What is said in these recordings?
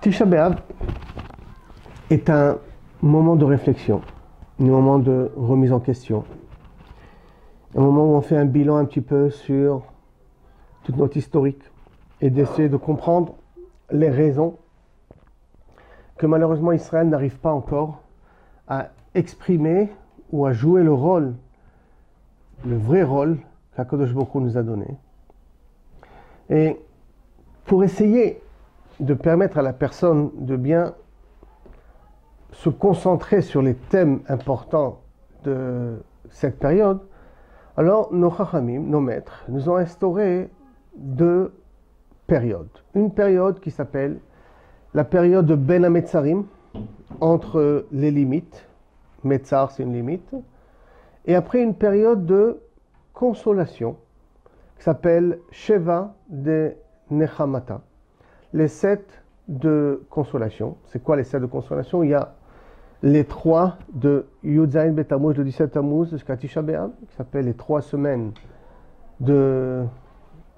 Tisha B'Av est un moment de réflexion, un moment de remise en question, un moment où on fait un bilan un petit peu sur toute notre historique et d'essayer de comprendre les raisons que malheureusement Israël n'arrive pas encore à exprimer ou à jouer le rôle, le vrai rôle qu'Akadosh Baruch nous a donné. Et pour essayer de permettre à la personne de bien se concentrer sur les thèmes importants de cette période, alors nos chachamim, nos maîtres, nous ont instauré deux périodes. Une période qui s'appelle la période de Ben Ametzarim, entre les limites, Metzar c'est une limite, et après une période de consolation qui s'appelle Sheva de Nechamata, les sept de consolation. C'est quoi les sept de consolation? Il y a les trois de Yudzaïn Betamuz, le 17 Tammuz jusqu'à Tisha qui s'appelle les trois semaines de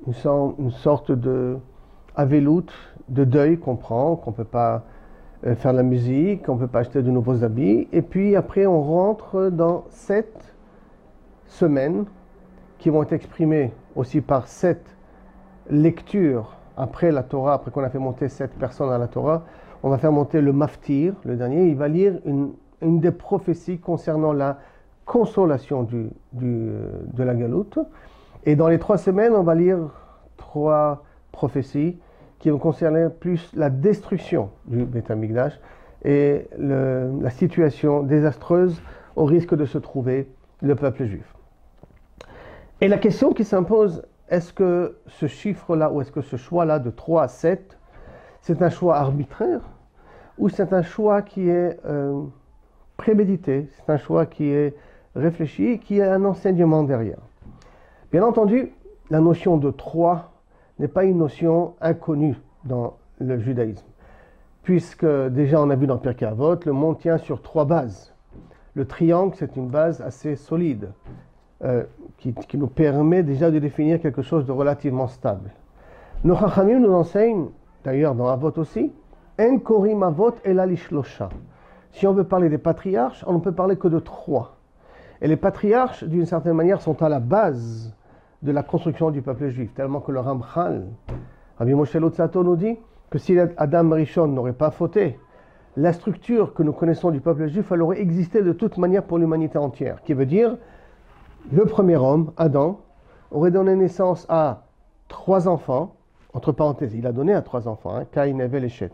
une sorte de avelout, de deuil qu'on prend, qu'on ne peut pas euh, faire de la musique, qu'on ne peut pas acheter de nouveaux habits. Et puis après, on rentre dans sept semaines qui vont être exprimées aussi par sept lectures après la Torah, après qu'on a fait monter sept personnes à la Torah. On va faire monter le Maftir, le dernier. Il va lire une, des prophéties concernant la consolation du, de la galoute. Et dans les trois semaines, on va lire trois prophéties qui vont concerner plus la destruction du Beth et la situation désastreuse au risque de se trouver le peuple juif. Et la question qui s'impose, est-ce que ce chiffre-là ou est-ce que ce choix-là de 3 à 7, c'est un choix arbitraire ou c'est un choix qui est euh, prémédité, c'est un choix qui est réfléchi, qui a un enseignement derrière? Bien entendu, la notion de 3 n'est pas une notion inconnue dans le judaïsme, puisque déjà on a vu dans Pirkei Avot, le monde tient sur trois bases. Le triangle, c'est une base assez solide, euh, qui, nous permet déjà de définir quelque chose de relativement stable. Nos Chachamim nous enseignent, d'ailleurs dans Avot aussi, En Korim Avot El Alishlosha. Si on veut parler des patriarches, on ne peut parler que de trois. Et les patriarches, d'une certaine manière, sont à la base de la construction du peuple juif, tellement que le Ramchal, Rabbi Moshe Lotzato nous dit que si Adam Rishon n'aurait pas fauté, la structure que nous connaissons du peuple juif, elle aurait existé de toute manière pour l'humanité entière. Qui veut dire, le premier homme, Adam, aurait donné naissance à trois enfants, entre parenthèses, il a donné à trois enfants, hein, Caïn, Evel et Chet,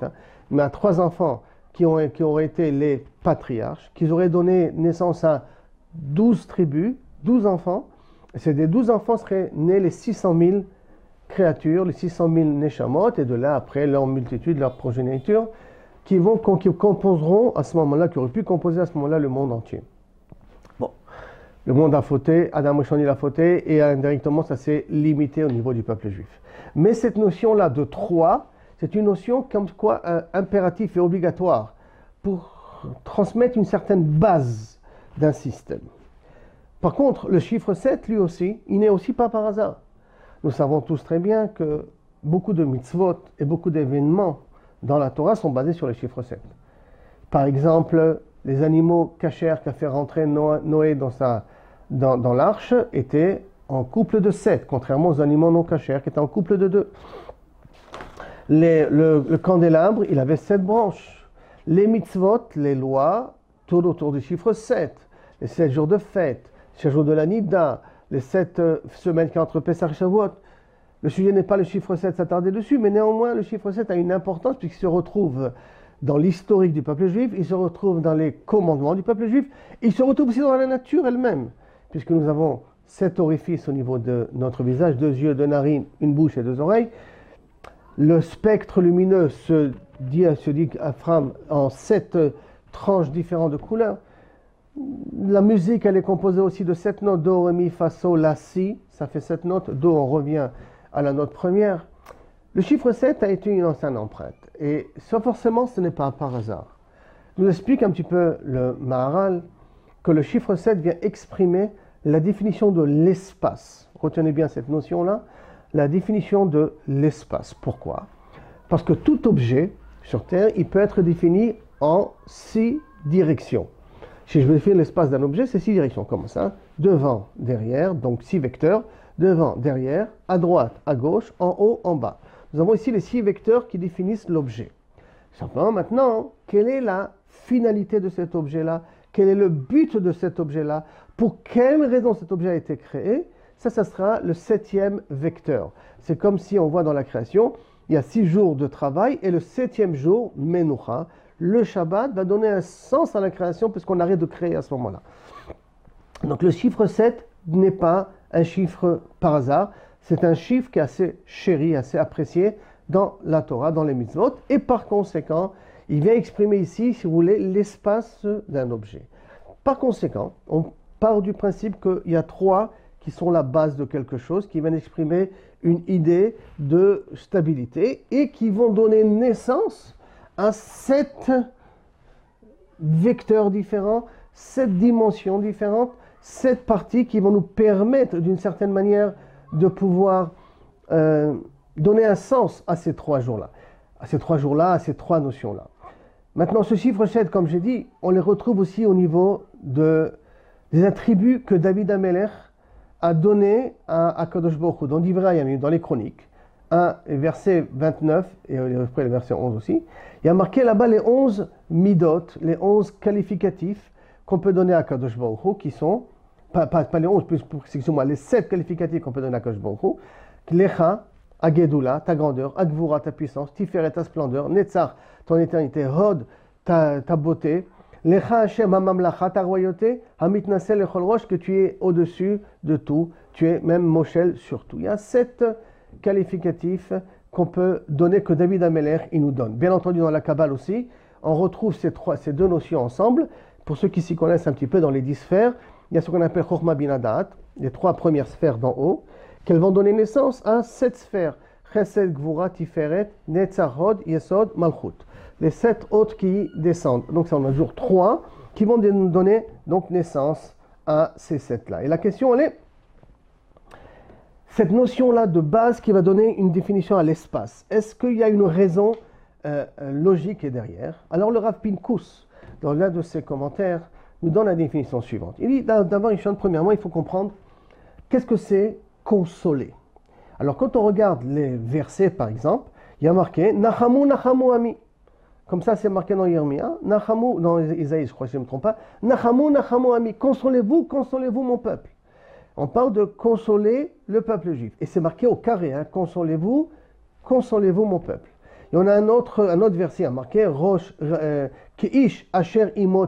mais à trois enfants qui, auraient été les patriarches, qui auraient donné naissance à douze tribus, douze enfants, ces douze enfants seraient nés les 600 000 créatures, les 600 000 neshamot, et de là après leur multitude, leur progéniture, qui, vont, qui composeront à ce moment-là, qui auraient pu composer à ce moment-là le monde entier. Le monde a fauté, Adam Oshani l'a fauté, et indirectement ça s'est limité au niveau du peuple juif. Mais cette notion-là de trois, c'est une notion comme quoi euh, impératif et obligatoire pour transmettre une certaine base d'un système. Par contre, le chiffre 7, lui aussi, il n'est aussi pas par hasard. Nous savons tous très bien que beaucoup de mitzvot et beaucoup d'événements dans la Torah sont basés sur le chiffre 7. Par exemple, les animaux cachers qu'a fait rentrer Noé dans, dans, l'arche étaient en couple de 7, contrairement aux animaux non cachers qui étaient en couple de 2. le, candélabre, il avait 7 branches. Les mitzvot, les lois, tournent autour du chiffre 7. Les 7 jours de fête, les jours de la Nida, les sept euh, semaines qui entre Pessah et Shavuot. Le sujet n'est pas le chiffre 7 s'attarder dessus, mais néanmoins le chiffre 7 a une importance puisqu'il se retrouve dans l'historique du peuple juif, il se retrouve dans les commandements du peuple juif, il se retrouve aussi dans la nature elle-même, puisque nous avons sept orifices au niveau de notre visage, deux yeux, deux narines, une bouche et deux oreilles. Le spectre lumineux se dit, se dit en sept tranches différentes de couleurs la musique, elle est composée aussi de sept notes Do, Ré, Mi, Fa, Sol, La, Si. Ça fait sept notes. Do, on revient à la note première. Le chiffre 7 a été une ancienne empreinte. Et forcément, ce n'est pas par hasard. Nous explique un petit peu le Maharal le chiffre 7 vient exprimer la définition de l'espace. Retenez bien cette notion-là. La définition de l'espace. Pourquoi? Parce que tout objet, sur Terre, il peut être défini en six directions. Si je veux définir l'espace d'un objet, c'est six directions. Comme ça? Devant, derrière, donc six vecteurs. Devant, derrière, à droite, à gauche, en haut, en bas. Nous avons ici les six vecteurs qui définissent l'objet. Simplement, maintenant, quelle est la finalité de cet objet-là? Quel est le but de cet objet-là Pour quelle raison cet objet a été créé Ça, ça sera le septième vecteur. C'est comme si on voit dans la création, il y a six jours de travail et le septième jour, Menucha, le Shabbat va donner un sens à la création puisqu'on arrête de créer à ce moment-là. Donc le chiffre 7 n'est pas un chiffre par hasard, c'est un chiffre qui est assez chéri, assez apprécié dans la Torah, dans les mitzvot, et par conséquent, il vient exprimer ici, si vous voulez, l'espace d'un objet. Par conséquent, on part du principe qu'il y a trois qui sont la base de quelque chose, qui viennent exprimer une idée de stabilité et qui vont donner naissance à sept vecteurs différents, sept dimensions différentes, sept parties qui vont nous permettre d'une certaine manière de pouvoir euh, donner un sens à ces trois jours-là, à ces trois jours-là, à ces trois notions-là. Maintenant, ce chiffre 7, comme j'ai dit, on les retrouve aussi au niveau de, des attributs que David Ameller a donnés à, Kadosh Baruch dans dans les chroniques. 1, verset 29, et après le verset 11 aussi, il y a marqué là-bas les 11 midot, les 11 qualificatifs qu'on peut donner à Kadosh Baruch qui sont, pas, les 11, plus moi les 7 qualificatifs qu'on peut donner à Kadosh Baruch Lecha, Agedula, ta grandeur, Agvura, ta puissance, Tiferet, ta splendeur, Netzach, ton éternité, Hod, ta, beauté, Lecha Hashem Hamamlacha, ta royauté, Hamitnasel Echol Rosh, que tu es au-dessus de tout, tu es même Moshel sur tout. Il y a sept qualificatif qu'on peut donner, que David Ameller il nous donne. Bien entendu, dans la Kabbale aussi, on retrouve ces, deux notions ensemble. Pour ceux qui s'y connaissent un petit peu dans les dix sphères, il y a ce qu'on appelle Chokhmah Binadat, les trois premières sphères d'en haut, qu'elles vont donner naissance à sept sphères. Chesed, Gvura, Tiferet. Les sept autres qui descendent. Donc ça, on a toujours trois qui vont nous donner donc naissance à ces sept-là. Et la question, elle est, cette notion-là de base qui va donner une définition à l'espace. Est-ce qu'il y a une raison euh, euh, logique derrière? Alors le Rav Pinkus, dans l'un de ses commentaires, nous donne la définition suivante. Il dit d'abord, premièrement, il faut comprendre qu'est-ce que c'est consoler. Alors quand on regarde les versets, par exemple, il y a marqué Nachamu Nachamu Ami. Comme ça, c'est marqué dans Yermia. Nachamu, dans Isaïe, je crois que je ne me trompe pas. Nachamu Nachamu Ami. Consolez-vous, consolez-vous mon peuple on parle de consoler le peuple juif. Et c'est marqué au carré, hein, consolez-vous, consolez-vous mon peuple. Et on a un autre, un autre verset marqué, Rosh, euh, asher imot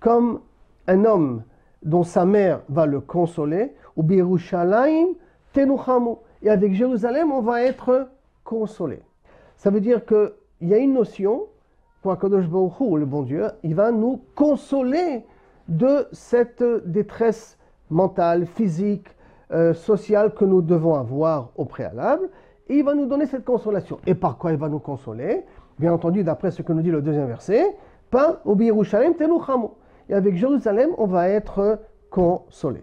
comme un homme dont sa mère va le consoler, ou birushalayim tenuchamu. Et avec Jérusalem, on va être consolé. Ça veut dire qu'il y a une notion, pour Kadosh Baruch le bon Dieu, il va nous consoler de cette détresse mentale, physique, euh, sociale que nous devons avoir au préalable. Et il va nous donner cette consolation. Et par quoi il va nous consoler? Bien entendu, d'après ce que nous dit le deuxième verset, par Yerushalem tenuchamu. Et avec Jérusalem, on va être consolé.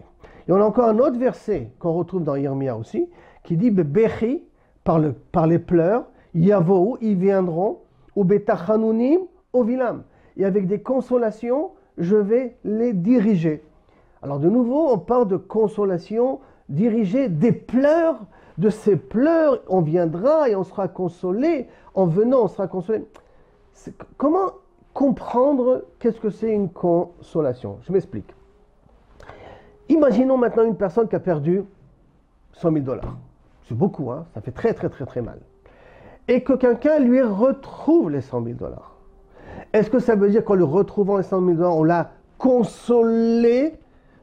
Et on a encore un autre verset qu'on retrouve dans Yermia aussi, qui dit Bechi, par, le, par les pleurs, Yavo, ils viendront, ou Betachanunim, au Vilam. Et avec des consolations, je vais les diriger. Alors de nouveau, on parle de consolation dirigée des pleurs. De ces pleurs, on viendra et on sera consolé. En venant, on sera consolé. Comment comprendre qu'est-ce que c'est une consolation Je m'explique. Imaginons maintenant une personne qui a perdu 100 000 dollars. C'est beaucoup, hein ça fait très très très très mal. Et que quelqu'un lui retrouve les 100 000 dollars. Est-ce que ça veut dire qu'en lui retrouvant les 100 000 dollars, on l'a consolé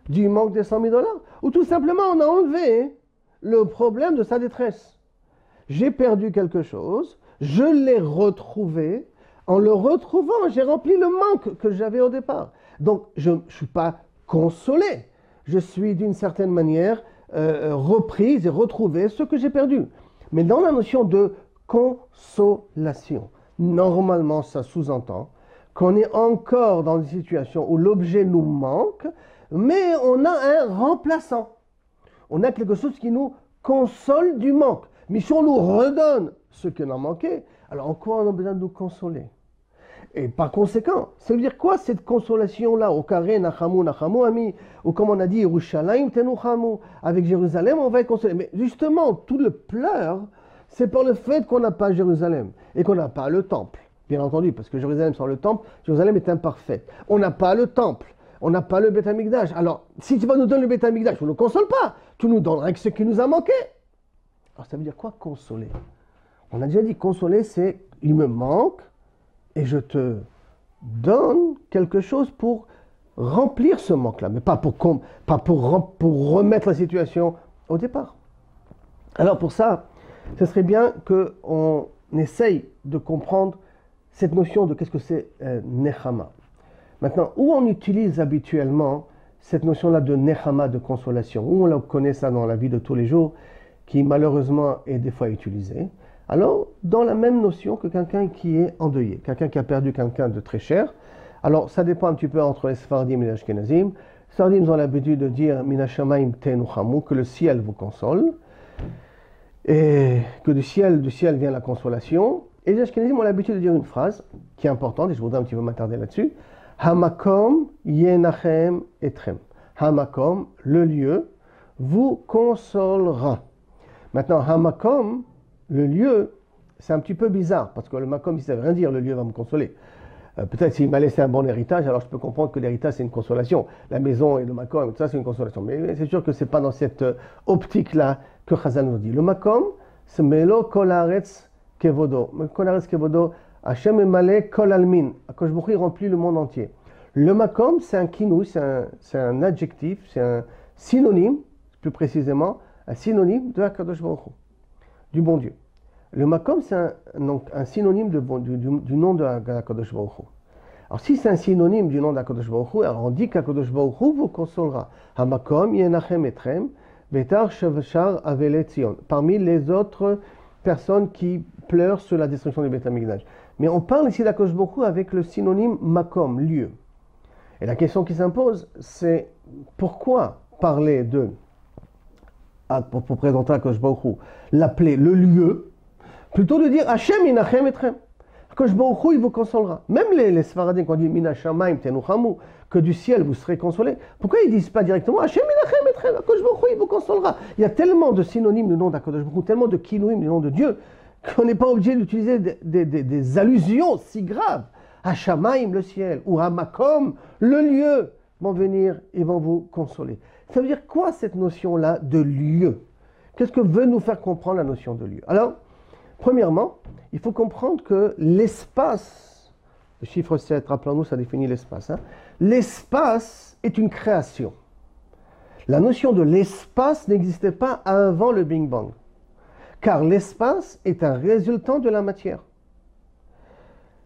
du manque des 100 000 dollars? Ou tout simplement, on a enlevé le problème de sa détresse? J'ai perdu quelque chose, je l'ai retrouvé. En le retrouvant, j'ai rempli le manque que j'avais au départ. Donc, je ne suis pas consolé. Je suis d'une certaine manière euh, reprise et retrouvé ce que j'ai perdu. Mais dans la notion de consolation, normalement, ça sous-entend qu'on est encore dans une situation où l'objet nous manque, mais on a un remplaçant. On a quelque chose qui nous console du manque. mais si on nous redonne ce qui a manqué, alors en quoi on a besoin de nous consoler? Et par conséquent, ça veut dire quoi cette consolation-là Au carré, Nachamu, Nachamu, ami, ou comme on a dit, Yerushalayim, Tenuchamu, avec Jérusalem, on va être consolé. Mais justement, tout le pleur, c'est par le fait qu'on n'a pas Jérusalem et qu'on n'a pas le temple. Bien entendu, parce que Jérusalem sans le temple, Jérusalem est imparfaite. On n'a pas le temple, on n'a pas le Beth Alors, si tu vas nous donner le Beth Amikdash, tu ne nous consoles pas, tu nous donneras ce qui nous a manqué. Alors, ça veut dire quoi consoler? On a déjà dit consoler, c'est il me manque et je te donne quelque chose pour remplir ce manque-là, mais pas pour, remettre la situation au départ. Alors pour ça, ce serait bien qu'on essaye de comprendre cette notion de qu'est-ce que c'est euh, Nechama. Maintenant, où on utilise habituellement cette notion-là de Nechama, de consolation, où on connaît ça dans la vie de tous les jours, qui malheureusement est des fois utilisée? Alors, dans la même notion que quelqu'un qui est endeuillé, quelqu'un qui a perdu quelqu'un de très cher. Alors, ça dépend un petit peu entre les Sfardim et les Ashkenazim. Les Sfardim ont l'habitude de dire Minashamaim que le ciel vous console, et que du ciel, du ciel vient la consolation. Et les Ashkenazim ont l'habitude de dire une phrase qui est importante, et je voudrais un petit peu m'attarder là-dessus. Hamakom yenachem etrem. Hamakom, le lieu, vous consolera. Maintenant, Hamakom, le lieu, c'est un petit peu bizarre, parce que le makom, il ne savait rien dire, le lieu va me consoler. Euh, peut-être s'il m'a laissé un bon héritage, alors je peux comprendre que l'héritage, c'est une consolation. La maison et le makom, tout ça, c'est une consolation. Mais c'est sûr que ce n'est pas dans cette euh, optique-là que Chazal nous dit. Le makom, c'est melo kol kevodo. Kol kevodo, Hashem emale kol almin. Akosh remplit le monde entier. Le makom, c'est un kinou, c'est un, adjectif, c'est un synonyme, plus précisément, un synonyme de Akadosh Baruch du bon Dieu. Le makom, c'est un, un, synonyme du, nom de Akadosh Baruch Alors si c'est un synonyme du nom d'Akadosh Baruch alors on dit qu'Akadosh Baruch vous consolera. Hamakom yenachem etrem betar shavashar avele Parmi les autres personnes qui pleurent sur la destruction du Beth Mais on parle ici d'Akadosh Baruch avec le synonyme makom, lieu. Et la question qui s'impose, c'est pourquoi parler de pour, pour présenter Akadosh Baruch l'appeler le lieu Plutôt de dire Hachem inachem etrem. Je il vous consolera. Même les, les Sfaradim, quand on dit Minashamaim tenuchamu, que du ciel vous serez consolés, pourquoi ils ne disent pas directement Hachem inachem etrem, Akadosh il vous consolera Il y a tellement de synonymes du nom d'Akadosh tellement de kinouim du nom de Dieu, qu'on n'est pas obligé d'utiliser des, des, des, allusions si graves. Hachamaim, le ciel, ou Hamakom, le lieu, vont venir et vont vous consoler. Ça veut dire quoi cette notion-là de lieu? Qu'est-ce que veut nous faire comprendre la notion de lieu? Alors, Premièrement, il faut comprendre que l'espace, le chiffre 7, rappelons-nous, ça définit l'espace. Hein. l'espace est une création. La notion de l'espace n'existait pas avant le Big Bang, car l'espace est un résultant de la matière.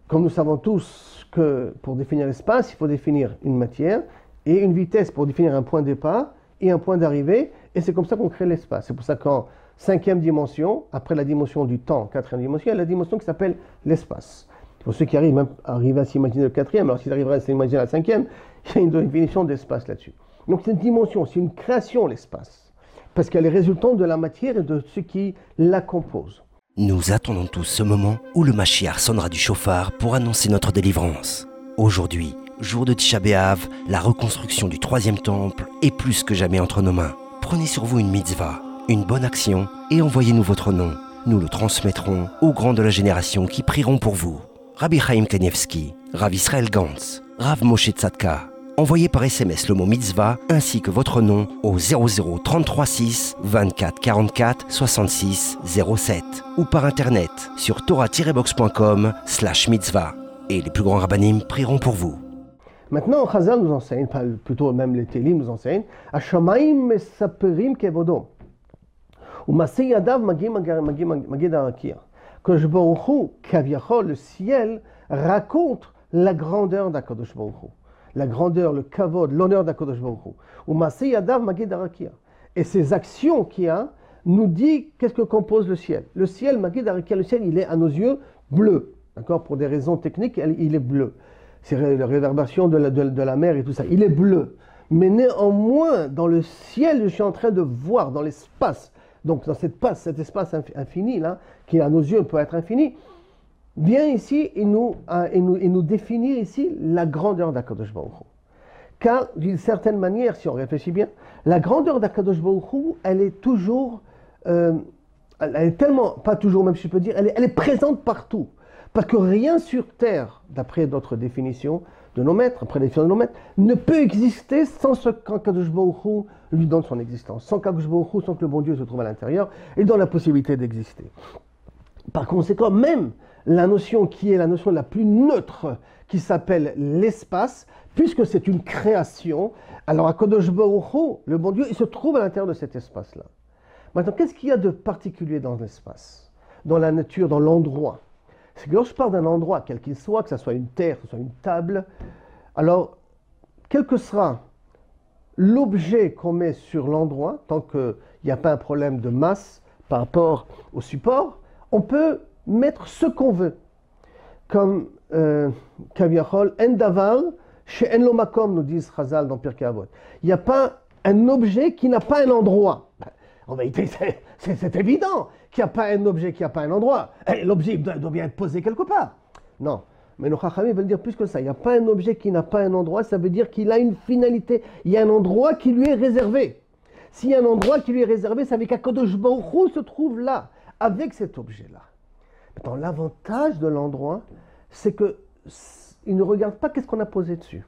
Comme nous savons tous que pour définir l'espace, il faut définir une matière et une vitesse pour définir un point de départ et un point d'arrivée, et c'est comme ça qu'on crée l'espace. C'est pour ça quand cinquième dimension, après la dimension du temps, quatrième dimension, il y a la dimension qui s'appelle l'espace. Pour ceux qui arrivent, même, à s'imaginer le quatrième, alors s'ils arriveraient à s'imaginer la cinquième, il y a une définition d'espace là-dessus. Donc c'est une dimension, c'est une création l'espace, parce qu'elle est résultante de la matière et de ce qui la compose. Nous attendons tous ce moment où le Mashiach sonnera du chauffard pour annoncer notre délivrance. Aujourd'hui, jour de Tisha B'Av, la reconstruction du troisième temple est plus que jamais entre nos mains. Prenez sur vous une mitzvah une bonne action et envoyez-nous votre nom. Nous le transmettrons aux grands de la génération qui prieront pour vous. Rabbi Chaim Kanievski, Rav Israël Gantz, Rav Moshe Tzadka. Envoyez par SMS le mot mitzvah ainsi que votre nom au 00 33 6 24 44 66 07 ou par internet sur torah-box.com slash mitzvah. Et les plus grands rabbinim prieront pour vous. Maintenant, Chazal nous enseigne, plutôt même les Télim nous enseignent, mesaperim kevodom. Umasi yadav. Que Kaviachol, le ciel, raconte la grandeur d'Akadosh Baruchu. La grandeur, le kavod, l'honneur d'Akadosh Baruchu. Umasi yadav. Et ces actions qu'il y a, nous dit qu'est-ce que compose le ciel. Le ciel, le ciel, il est à nos yeux bleu. D'accord? Pour des raisons techniques, il est bleu. C'est la réverbération de la, de, la mer et tout ça. Il est bleu. Mais néanmoins, dans le ciel, je suis en train de voir, dans l'espace, donc dans cette passe, cet espace infini là, qui à nos yeux peut être infini, vient ici et nous, et nous, et nous définit ici la grandeur d'Akadosh Car d'une certaine manière, si on réfléchit bien, la grandeur d'Akadosh elle est toujours, euh, elle est tellement, pas toujours même si je peux dire, elle est présente partout. Parce que rien sur Terre, d'après notre définition de nos maîtres, après la définition de nos maîtres, ne peut exister sans ce qu'Akadosh lui donne son existence. Sans Baruch sans que le bon Dieu se trouve à l'intérieur, et donne la possibilité d'exister. Par conséquent, même la notion qui est la notion la plus neutre, qui s'appelle l'espace, puisque c'est une création, alors à Kodosh Baruch le bon Dieu, il se trouve à l'intérieur de cet espace-là. Maintenant, qu'est-ce qu'il y a de particulier dans l'espace, dans la nature, dans l'endroit? C'est que lorsque je parle d'un endroit, quel qu'il soit, que ce soit une terre, que ce soit une table, alors, quel que sera l'objet qu'on met sur l'endroit, tant qu'il n'y a pas un problème de masse par rapport au support, on peut mettre ce qu'on veut. Comme euh, Kaviachol, Endaval, chez Enlomakom, nous disent Chazal dans Pirkei Avot. Il n'y a pas un objet qui n'a pas un endroit. En vérité, c'est évident qu'il n'y a pas un objet qui n'a pas un endroit. L'objet doit, bien être posé quelque part. Non. Mais nos Chachamim veulent dire plus que ça. Il n'y a pas un objet qui n'a pas un endroit, ça veut dire qu'il a une finalité. Il y a un endroit qui lui est réservé. S'il y a un endroit qui lui est réservé, ça veut dire qu'Akadosh Baruch se trouve là, avec cet objet-là. Maintenant, l'avantage de l'endroit, c'est que il ne regarde pas qu'est-ce qu'on a posé dessus.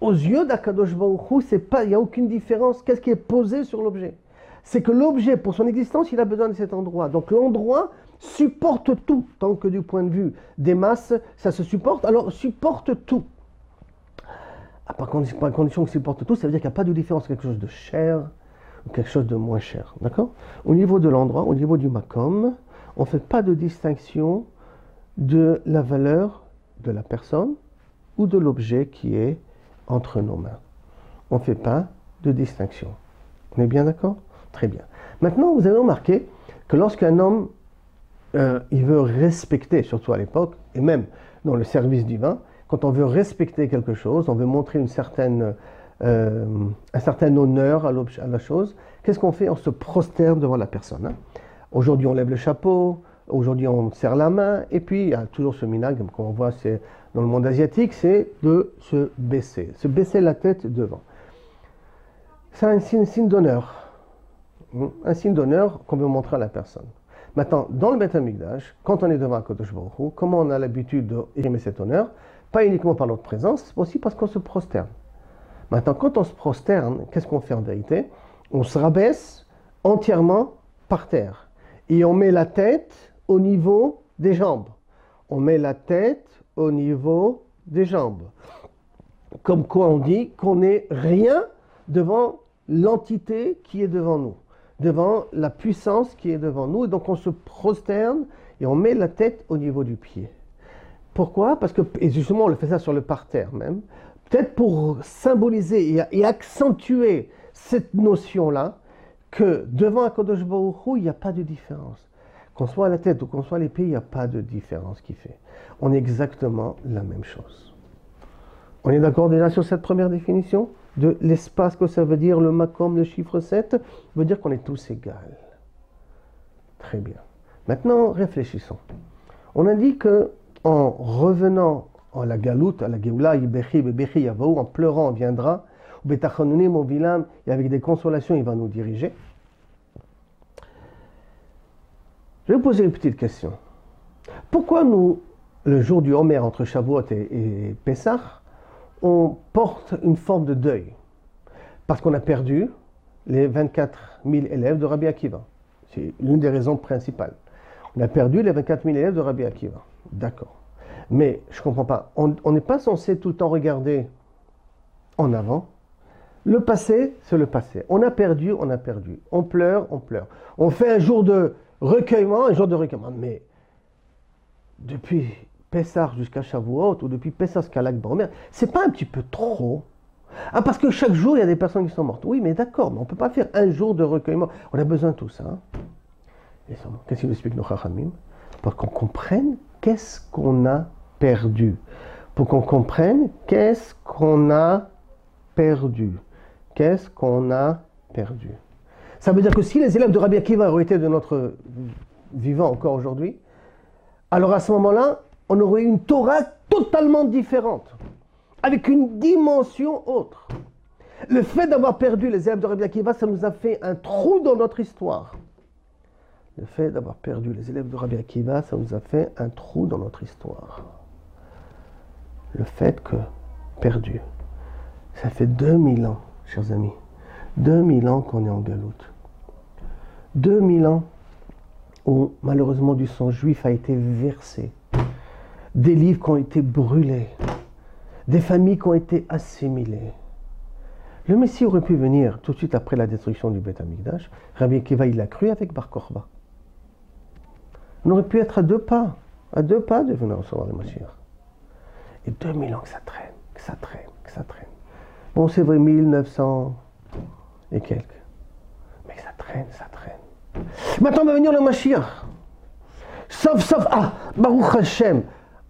Aux yeux d'Akadosh Baruch pas, il n'y a aucune différence. Qu'est-ce qui est posé sur l'objet C'est que l'objet, pour son existence, il a besoin de cet endroit. Donc l'endroit supporte tout, tant que du point de vue des masses, ça se supporte. Alors supporte tout. À par condition qu'il supporte tout, ça veut dire qu'il n'y a pas de différence quelque chose de cher ou quelque chose de moins cher. D'accord? Au niveau de l'endroit, au niveau du makom, on ne fait pas de distinction de la valeur de la personne ou de l'objet qui est entre nos mains. On ne fait pas de distinction. On est bien d'accord? Très bien. Maintenant, vous avez remarqué que lorsqu'un homme euh, il veut respecter, surtout à l'époque, et même dans le service divin, quand on veut respecter quelque chose, on veut montrer une certaine, euh, un certain honneur à, à la chose, qu'est-ce qu'on fait? On se prosterne devant la personne. Hein. Aujourd'hui, on lève le chapeau, aujourd'hui, on serre la main, et puis il y a toujours ce minag, comme on voit c'est dans le monde asiatique, c'est de se baisser, se baisser la tête devant. C'est un signe, d'honneur, un signe d'honneur qu'on veut montrer à la personne. Maintenant, dans le Beth quand on est devant Kodesh Baruch comment on a l'habitude d'aimer cet honneur? Pas uniquement par notre présence, mais aussi parce qu'on se prosterne. Maintenant, quand on se prosterne, qu'est-ce qu'on fait en vérité? On se rabaisse entièrement par terre et on met la tête au niveau des jambes. On met la tête au niveau des jambes. Comme quoi on dit qu'on n'est rien devant l'entité qui est devant nous, devant la puissance qui est devant nous. Et donc on se prosterne et on met la tête au niveau du pied. Pourquoi? Parce que, et justement on le fait ça sur le parterre même, peut-être pour symboliser et, accentuer cette notion-là, que devant un Kodosh Baruch il n'y a pas de différence. Qu'on soit à la tête ou qu'on soit à l'épée, il n'y a pas de différence qui fait. On est exactement la même chose. On est d'accord déjà sur cette première définition? De l'espace que ça veut dire, le makom, le chiffre 7, veut dire qu'on est tous égaux. Très bien. Maintenant, réfléchissons. On a dit que en revenant à la galoute, à la geoula, en pleurant, on viendra, et avec des consolations, il va nous diriger. Je vais vous poser une petite question. Pourquoi nous, le jour du Homer entre Shavuot et, et Pessah, on porte une forme de deuil Parce qu'on a perdu les 24 000 élèves de Rabbi Akiva. C'est l'une des raisons principales. On a perdu les 24 000 élèves de Rabbi Akiva. D'accord. Mais je ne comprends pas. On n'est pas censé tout le temps regarder en avant le passé, c'est le passé. On a perdu, on a perdu. On pleure, on pleure. On fait un jour de recueillement, un jour de recueillement. Mais depuis Pessah jusqu'à Shavuot, ou depuis Pessah jusqu'à Lagbomer, c'est pas un petit peu trop? Ah, parce que chaque jour, il y a des personnes qui sont mortes. Oui, mais d'accord, mais on ne peut pas faire un jour de recueillement. On a besoin de tout ça. Hein. Qu'est-ce qu'il nous explique nos Chachamim? Pour qu'on comprenne qu'est-ce qu'on a perdu. Pour qu'on comprenne qu'est-ce qu'on a perdu qu'est-ce qu'on a perdu Ça veut dire que si les élèves de Rabbi Akiva auraient été de notre vivant encore aujourd'hui, alors à ce moment-là, on aurait une Torah totalement différente, avec une dimension autre. Le fait d'avoir perdu les élèves de Rabbi Akiva, ça nous a fait un trou dans notre histoire. Le fait d'avoir perdu les élèves de Rabbi Akiva, ça nous a fait un trou dans notre histoire. Le fait que, perdu, ça fait 2000 ans, chers amis, 2000 ans qu'on est en galoute. 2000 ans où malheureusement du sang juif a été versé, des livres qui ont été brûlés, des familles qui ont été assimilées. Le Messie aurait pu venir tout de suite après la destruction du Beth Amikdash. Rabbi Akiva, il l'a cru avec Bar Korba. On aurait pu être à deux pas, à deux pas de venir recevoir le Messie. Et 2000 ans que ça traîne, que ça traîne, que ça traîne. Bon, c'est vrai, 1900 et quelques. Mais ça traîne, ça traîne. Maintenant va venir le Mashiach. Sauf, sauf, ah, Baruch Hashem.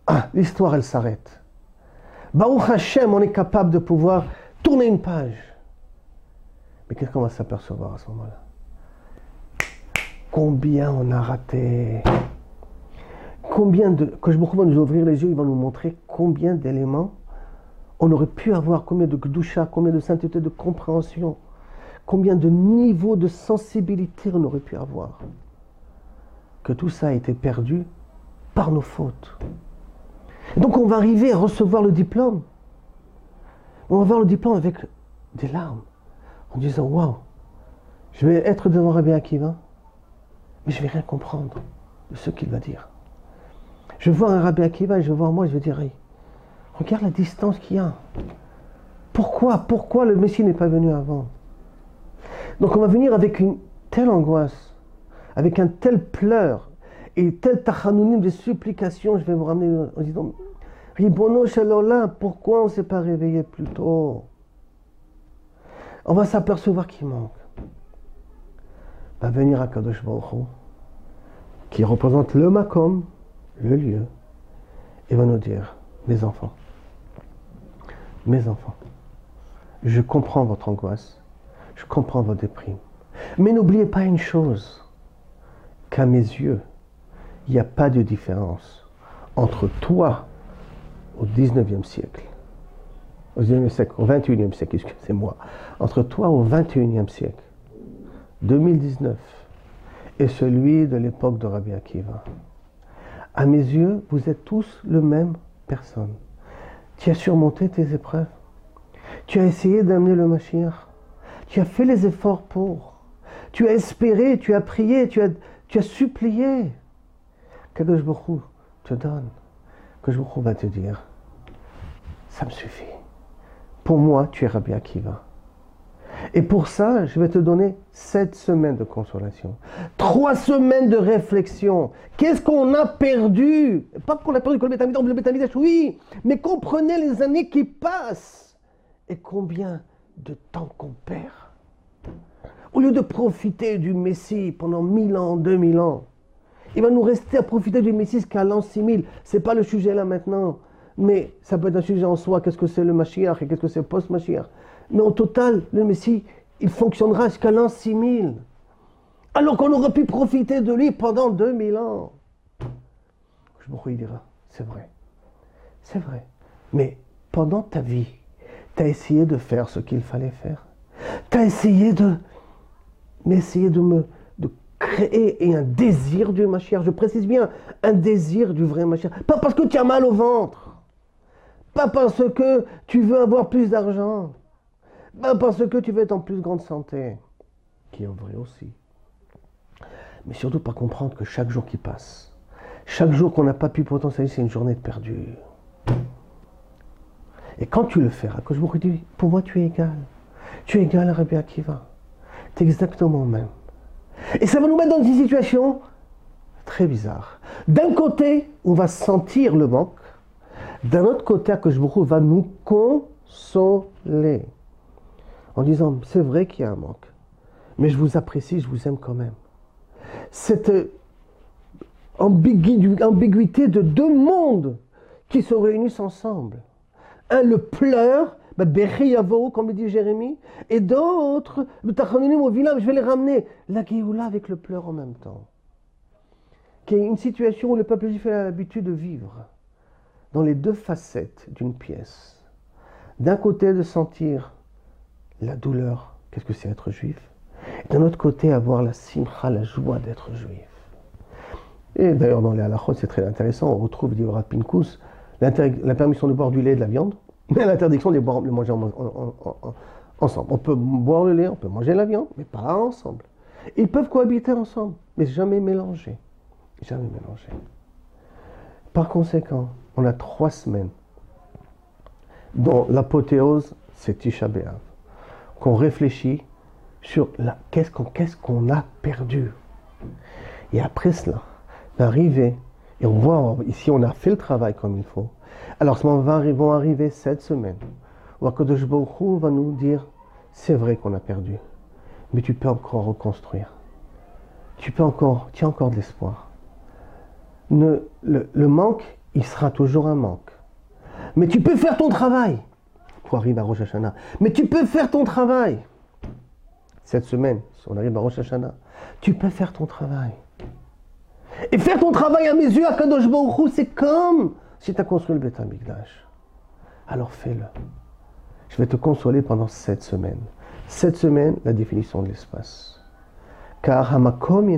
Ah, l'histoire, elle s'arrête. Baruch Hashem, on est capable de pouvoir tourner une page. Mais qu'est-ce qu'on va s'apercevoir à ce moment-là Combien on a raté Combien de. Quand je va nous ouvrir les yeux, il va nous montrer combien d'éléments on aurait pu avoir, combien de gdusha, combien de sainteté, de compréhension, combien de niveaux de sensibilité on aurait pu avoir. Que tout ça a été perdu par nos fautes. Donc on va arriver à recevoir le diplôme. On va voir le diplôme avec des larmes, en disant Waouh, je vais être devant Rabbi Akiva, mais je ne vais rien comprendre de ce qu'il va dire. Je vois un Rabbi Akiva et je vois moi, je vais dire Regarde la distance qu'il y a. Pourquoi Pourquoi le Messie n'est pas venu avant? Donc on va venir avec une telle angoisse, avec un tel pleur et tel tachanounim de supplications, je vais vous ramener en disant Ribono Shalolin, pourquoi on ne s'est pas réveillé plus tôt? On va s'apercevoir qu'il manque. Va venir à Kadosh qui représente le Makom, le lieu, et va nous dire Mes enfants, mes enfants, je comprends votre angoisse, je comprends votre déprime. Mais n'oubliez pas une chose, qu'à mes yeux, il n'y a pas de différence entre toi au 19e siècle, au 19e siècle, au 21e siècle, excusez-moi, entre toi au 21e siècle, 2019, et celui de l'époque de Rabbi Akiva. À mes yeux, vous êtes tous le même personne. Tu as surmonté tes épreuves. Tu as essayé d'amener le Mashiach. Tu as fait les efforts pour. Tu as espéré, tu as prié, tu as, tu as supplié. Que Baruch te donne. Que je va te dire, ça me suffit. Pour moi, tu es Rabbi Akiva. Et pour ça, je vais te donner sept semaines de consolation. Trois semaines de réflexion. Qu'est-ce qu'on a perdu? Pas qu'on a perdu que le bétamidash, oui, mais comprenez les années qui passent. Et combien de temps qu'on perd? Au lieu de profiter du Messie pendant mille ans, deux mille ans, il va nous rester à profiter du Messie jusqu'à l'an 6000. Ce n'est pas le sujet là maintenant. Mais ça peut être un sujet en soi. Qu'est-ce que c'est le Mashiach et qu'est-ce que c'est post-Mashiach? Mais au total, le Messie, il fonctionnera jusqu'à l'an 6000. Alors qu'on aurait pu profiter de lui pendant 2000 ans. Je me dira, c'est vrai. C'est vrai. Mais pendant ta vie, tu as essayé de faire ce qu'il fallait faire? Tu as essayé de, mais essayer de me créer un désir du Mashiach. Je précise bien, un désir du vrai Mashiach. Pas parce que tu as mal au ventre. Pas parce que tu veux avoir plus d'argent. Ben parce que tu veux être en plus grande santé, qui est vrai aussi. Mais surtout pas comprendre que chaque jour qui passe, chaque jour qu'on n'a pas pu potentialiser, c'est une journée de perdu. Et quand tu le fais, je vous dis, pour moi tu es égal. Tu es égal à Rabbi Akiva. Tu es exactement le même. Et ça va nous mettre dans une situation très bizarre. D'un côté, on va sentir le manque. D'un autre côté, Akashbourou va nous consoler en disant c'est vrai qu'il y a un manque, mais je vous apprécie, je vous aime quand même. Cette ambiguïté de deux mondes qui se réunissent ensemble. Un le pleure, comme le dit Jérémie, et d'autres, je vais les ramener. La Géoula avec le pleur en même temps. Qui est une situation où le peuple juif a l'habitude de vivre dans les deux facettes d'une pièce. D'un côté, de sentir la douleur, qu'est-ce que c'est être juif, et d'un autre côté, avoir la simcha, la joie d'être juif. Et d'ailleurs, dans les halachot, c'est très intéressant, on retrouve, dit Pinkus, la permission de boire du lait et de la viande, mais l'interdiction de boire, manger ensemble. On peut boire le lait, on peut manger la viande, mais pas ensemble. Ils peuvent cohabiter ensemble, mais jamais mélanger. Jamais mélanger. Par conséquent, on a trois semaines dont l'apothéose, c'est Tisha B'Av, qu'on réfléchit sur qu'est-ce qu'on a perdu. Et après cela, d'arriver, et on voit ici, on a fait le travail comme il faut. Alors, ce moment va, vont arriver cette semaine où Akadosh Baruch va nous dire c'est vrai qu'on a perdu, mais tu peux encore reconstruire. Tu peux encore, tu as encore de l'espoir. Le, le manque, il sera toujours un manque. Mais tu peux faire ton travail pour arriver à Rosh Hashanah. Mais tu peux faire ton travail. Cette semaine, si on arrive à Rosh Hashanah, tu peux faire ton travail. Et faire ton travail à mes yeux, à Kadosh c'est comme si tu as construit le Beth Amikdash. Alors fais-le. Je vais te consoler pendant sept semaines. Sept semaines, la définition de l'espace. Car Hamakom.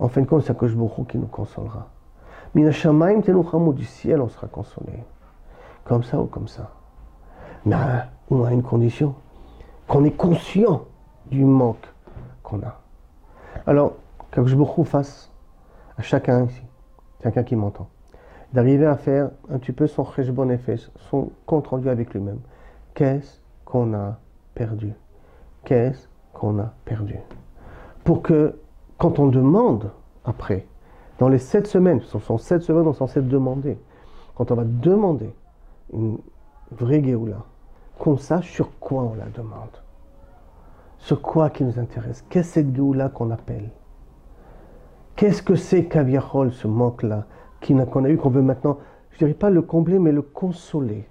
En fin de compte, c'est Baruch qui nous consolera. Minashamaim Tenuchamu du ciel, on sera consolé. Comme ça ou comme ça. Mais on a une condition. Qu'on est conscient du manque qu'on a. Alors, je vous fasse à chacun ici, chacun qui m'entend, d'arriver à faire un petit peu son bon effet, son compte rendu avec lui-même. Qu'est-ce qu'on a perdu? Qu'est-ce qu'on a perdu? Pour que, quand on demande après, dans les sept semaines, ce sont sept semaines, on est censé demander, quand on va demander une vraie Géoula, qu'on sache sur quoi on la demande. Sur quoi qui nous intéresse. Qu'est-ce cette Géoula qu'on appelle? Qu'est-ce que c'est Kaviarol, ce manque-là, qu'on a eu, qu'on veut maintenant, je dirais pas le combler, mais le consoler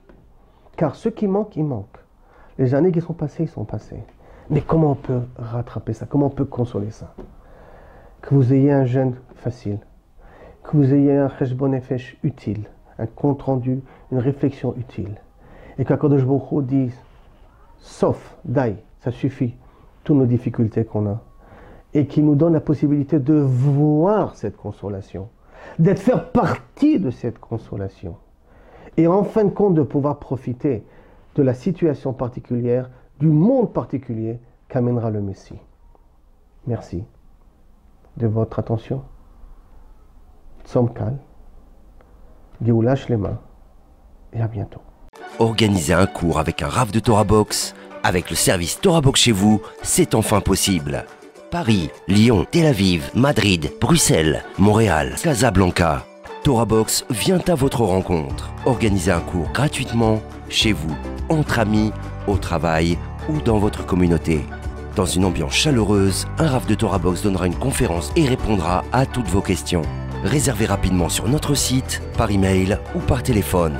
Car ce qui manque, il manque. Les années qui sont passées, ils sont passées. Mais comment on peut rattraper ça? Comment on peut consoler ça? Que vous ayez un jeûne facile, que vous ayez un cheshbon utile, un compte rendu, une réflexion utile. Et qu'Akadosh Baruch dise, sauf, dai, ça suffit, toutes nos difficultés qu'on a. Et qui nous donne la possibilité de voir cette consolation, d'être faire partie de cette consolation. Et en fin de compte, de pouvoir profiter de la situation particulière, du monde particulier qu'amènera le Messie. Merci de votre attention. Lâche les mains et à bientôt. Organiser un cours avec un RAF de Torah Box, avec le service Torah Box chez vous, c'est enfin possible. Paris, Lyon, Tel Aviv, Madrid, Bruxelles, Montréal, Casablanca. Torah Box vient à votre rencontre. Organisez un cours gratuitement, chez vous, entre amis, au travail ou dans votre communauté. Dans une ambiance chaleureuse, un RAF de Torah Box donnera une conférence et répondra à toutes vos questions. Réservez rapidement sur notre site, par email ou par téléphone.